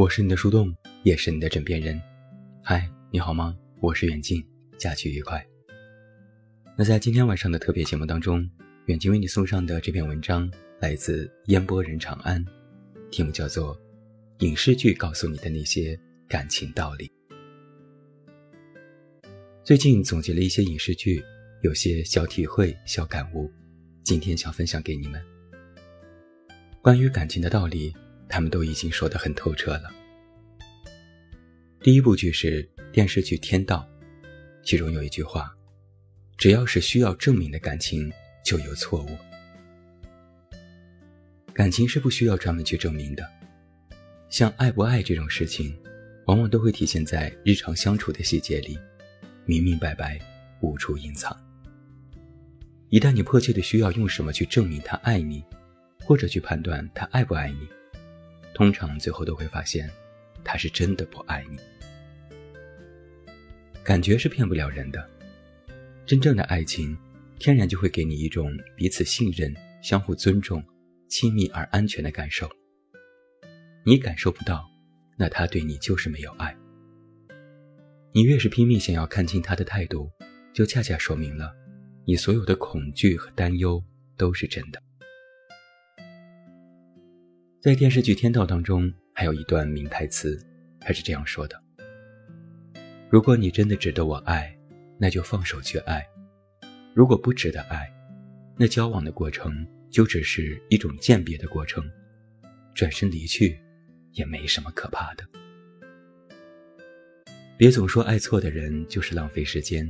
我是你的树洞，也是你的枕边人。嗨，你好吗？我是远近，假期愉快。那在今天晚上的特别节目当中，远近为你送上的这篇文章来自烟波人长安，题目叫做《影视剧告诉你的那些感情道理》。最近总结了一些影视剧，有些小体会、小感悟，今天想分享给你们。关于感情的道理，他们都已经说得很透彻了。第一部剧是电视剧《天道》，其中有一句话：“只要是需要证明的感情，就有错误。”感情是不需要专门去证明的，像爱不爱这种事情，往往都会体现在日常相处的细节里，明明白白，无处隐藏。一旦你迫切的需要用什么去证明他爱你，或者去判断他爱不爱你，通常最后都会发现，他是真的不爱你。感觉是骗不了人的，真正的爱情，天然就会给你一种彼此信任、相互尊重、亲密而安全的感受。你感受不到，那他对你就是没有爱。你越是拼命想要看清他的态度，就恰恰说明了，你所有的恐惧和担忧都是真的。在电视剧《天道》当中，还有一段名台词，他是这样说的：“如果你真的值得我爱，那就放手去爱；如果不值得爱，那交往的过程就只是一种鉴别的过程，转身离去，也没什么可怕的。别总说爱错的人就是浪费时间，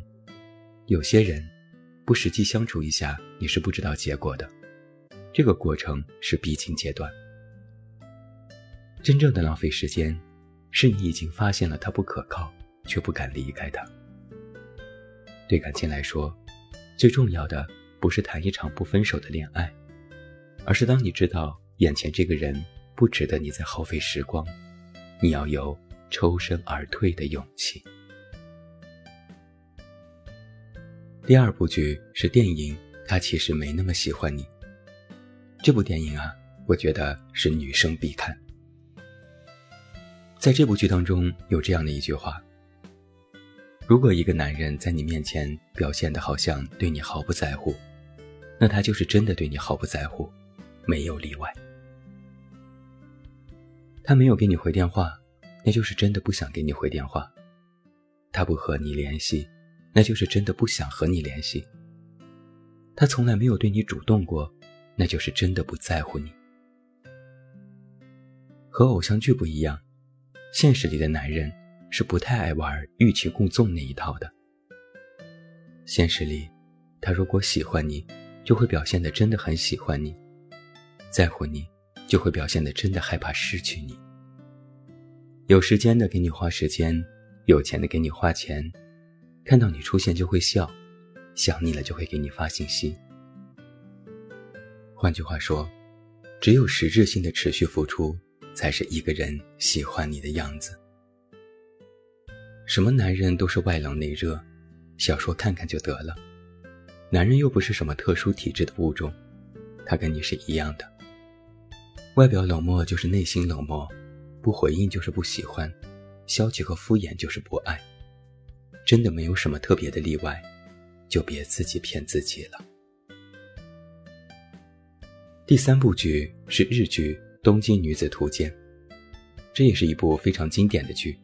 有些人，不实际相处一下，你是不知道结果的，这个过程是必经阶段。”真正的浪费时间，是你已经发现了他不可靠，却不敢离开他。对感情来说，最重要的不是谈一场不分手的恋爱，而是当你知道眼前这个人不值得你再耗费时光，你要有抽身而退的勇气。第二部剧是电影《他其实没那么喜欢你》。这部电影啊，我觉得是女生必看。在这部剧当中，有这样的一句话：如果一个男人在你面前表现的好像对你毫不在乎，那他就是真的对你毫不在乎，没有例外。他没有给你回电话，那就是真的不想给你回电话；他不和你联系，那就是真的不想和你联系；他从来没有对你主动过，那就是真的不在乎你。和偶像剧不一样。现实里的男人是不太爱玩欲擒故纵那一套的。现实里，他如果喜欢你，就会表现的真的很喜欢你；在乎你，就会表现的真的害怕失去你。有时间的给你花时间，有钱的给你花钱，看到你出现就会笑，想你了就会给你发信息。换句话说，只有实质性的持续付出。才是一个人喜欢你的样子。什么男人都是外冷内热，小说看看就得了。男人又不是什么特殊体质的物种，他跟你是一样的。外表冷漠就是内心冷漠，不回应就是不喜欢，消极和敷衍就是不爱。真的没有什么特别的例外，就别自己骗自己了。第三部剧是日剧。《东京女子图鉴》，这也是一部非常经典的剧。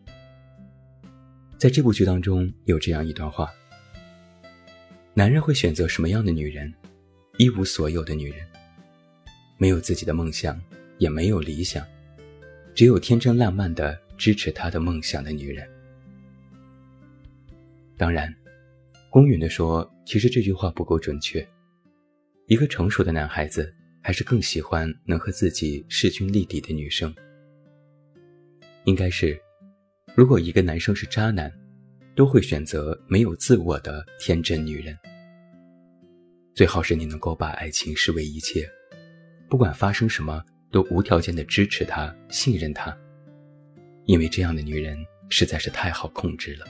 在这部剧当中，有这样一段话：男人会选择什么样的女人？一无所有的女人，没有自己的梦想，也没有理想，只有天真烂漫的支持他的梦想的女人。当然，公允的说，其实这句话不够准确。一个成熟的男孩子。还是更喜欢能和自己势均力敌的女生。应该是，如果一个男生是渣男，都会选择没有自我的天真女人。最好是你能够把爱情视为一切，不管发生什么都无条件的支持他、信任他，因为这样的女人实在是太好控制了。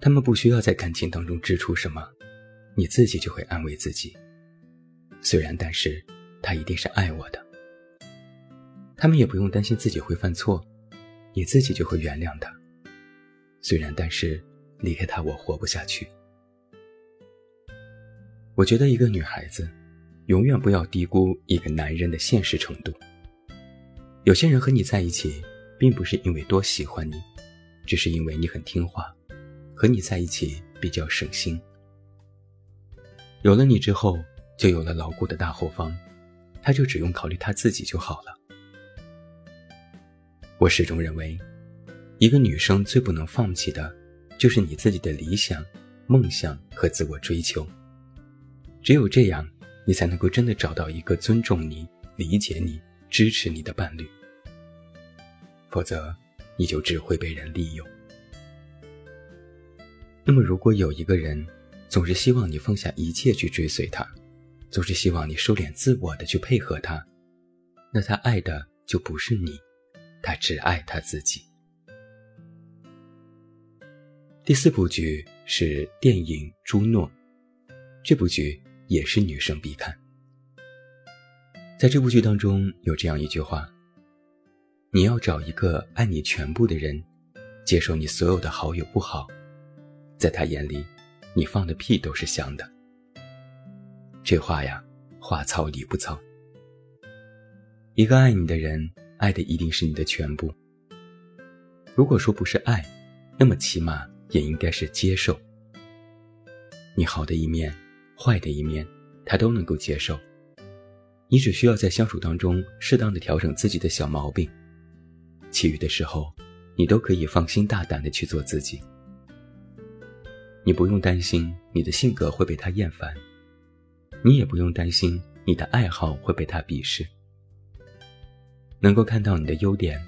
他们不需要在感情当中支出什么，你自己就会安慰自己。虽然，但是，他一定是爱我的。他们也不用担心自己会犯错，你自己就会原谅他。虽然，但是离开他我活不下去。我觉得一个女孩子，永远不要低估一个男人的现实程度。有些人和你在一起，并不是因为多喜欢你，只是因为你很听话，和你在一起比较省心。有了你之后，就有了牢固的大后方，他就只用考虑他自己就好了。我始终认为，一个女生最不能放弃的，就是你自己的理想、梦想和自我追求。只有这样，你才能够真的找到一个尊重你、理解你、支持你的伴侣。否则，你就只会被人利用。那么，如果有一个人总是希望你放下一切去追随他，总是希望你收敛自我的去配合他，那他爱的就不是你，他只爱他自己。第四部剧是电影《朱诺》，这部剧。也是女生必看。在这部剧当中，有这样一句话：“你要找一个爱你全部的人，接受你所有的好与不好，在他眼里，你放的屁都是香的。”这话呀，话糙理不糙。一个爱你的人，爱的一定是你的全部。如果说不是爱，那么起码也应该是接受你好的一面。坏的一面，他都能够接受。你只需要在相处当中适当的调整自己的小毛病，其余的时候，你都可以放心大胆的去做自己。你不用担心你的性格会被他厌烦，你也不用担心你的爱好会被他鄙视。能够看到你的优点，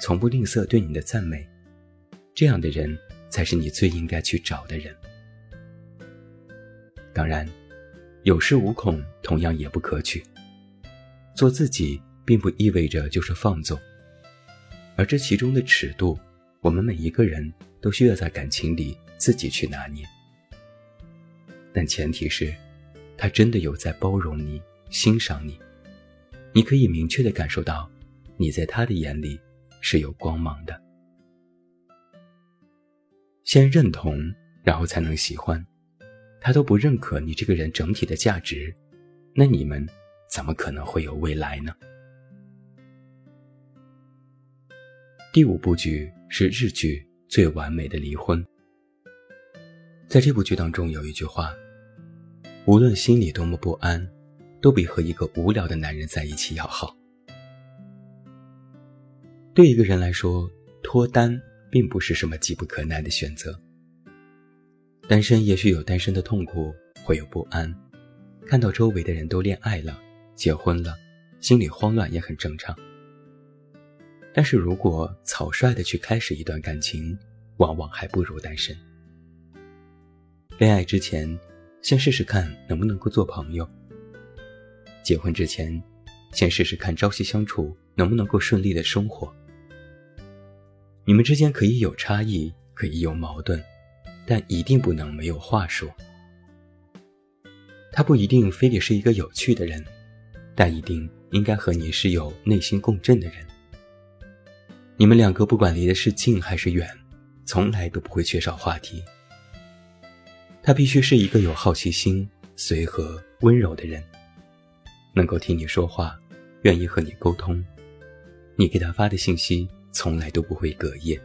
从不吝啬对你的赞美，这样的人才是你最应该去找的人。当然，有恃无恐同样也不可取。做自己并不意味着就是放纵，而这其中的尺度，我们每一个人都需要在感情里自己去拿捏。但前提是，他真的有在包容你、欣赏你，你可以明确的感受到，你在他的眼里是有光芒的。先认同，然后才能喜欢。他都不认可你这个人整体的价值，那你们怎么可能会有未来呢？第五部剧是日剧《最完美的离婚》。在这部剧当中有一句话：“无论心里多么不安，都比和一个无聊的男人在一起要好。”对一个人来说，脱单并不是什么急不可耐的选择。单身也许有单身的痛苦，会有不安，看到周围的人都恋爱了、结婚了，心里慌乱也很正常。但是如果草率的去开始一段感情，往往还不如单身。恋爱之前，先试试看能不能够做朋友；结婚之前，先试试看朝夕相处能不能够顺利的生活。你们之间可以有差异，可以有矛盾。但一定不能没有话说。他不一定非得是一个有趣的人，但一定应该和你是有内心共振的人。你们两个不管离的是近还是远，从来都不会缺少话题。他必须是一个有好奇心、随和、温柔的人，能够听你说话，愿意和你沟通。你给他发的信息从来都不会隔夜。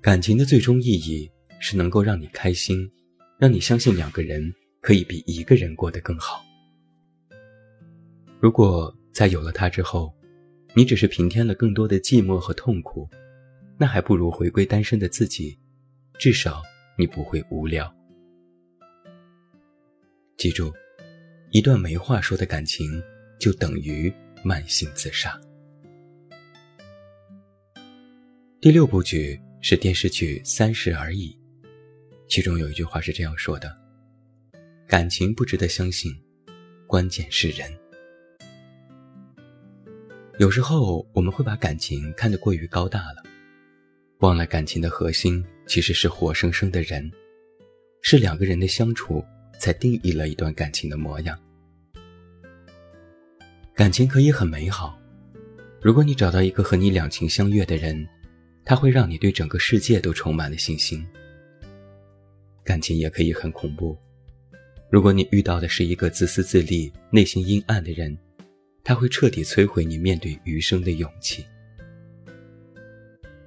感情的最终意义是能够让你开心，让你相信两个人可以比一个人过得更好。如果在有了他之后，你只是平添了更多的寂寞和痛苦，那还不如回归单身的自己，至少你不会无聊。记住，一段没话说的感情就等于慢性自杀。第六部剧。是电视剧《三十而已》，其中有一句话是这样说的：“感情不值得相信，关键是人。”有时候我们会把感情看得过于高大了，忘了感情的核心其实是活生生的人，是两个人的相处才定义了一段感情的模样。感情可以很美好，如果你找到一个和你两情相悦的人，他会让你对整个世界都充满了信心。感情也可以很恐怖，如果你遇到的是一个自私自利、内心阴暗的人，他会彻底摧毁你面对余生的勇气。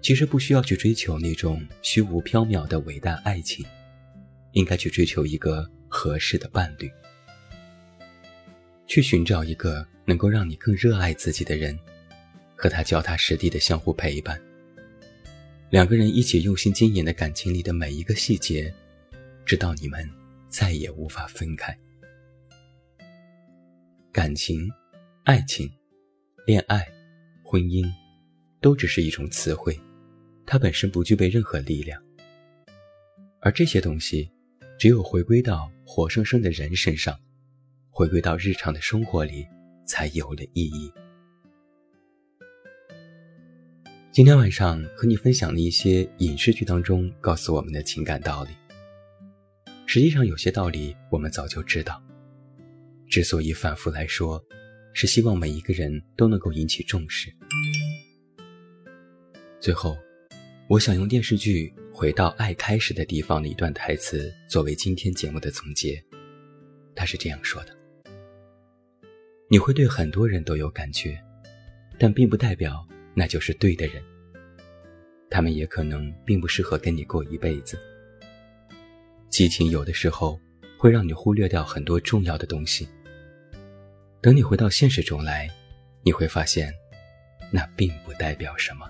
其实不需要去追求那种虚无缥缈的伟大爱情，应该去追求一个合适的伴侣，去寻找一个。能够让你更热爱自己的人，和他脚踏实地的相互陪伴，两个人一起用心经营的感情里的每一个细节，直到你们再也无法分开。感情、爱情、恋爱、婚姻，都只是一种词汇，它本身不具备任何力量。而这些东西，只有回归到活生生的人身上，回归到日常的生活里。才有了意义。今天晚上和你分享的一些影视剧当中告诉我们的情感道理。实际上，有些道理我们早就知道，之所以反复来说，是希望每一个人都能够引起重视。最后，我想用电视剧《回到爱开始的地方》的一段台词作为今天节目的总结。他是这样说的。你会对很多人都有感觉，但并不代表那就是对的人。他们也可能并不适合跟你过一辈子。激情有的时候会让你忽略掉很多重要的东西。等你回到现实中来，你会发现，那并不代表什么。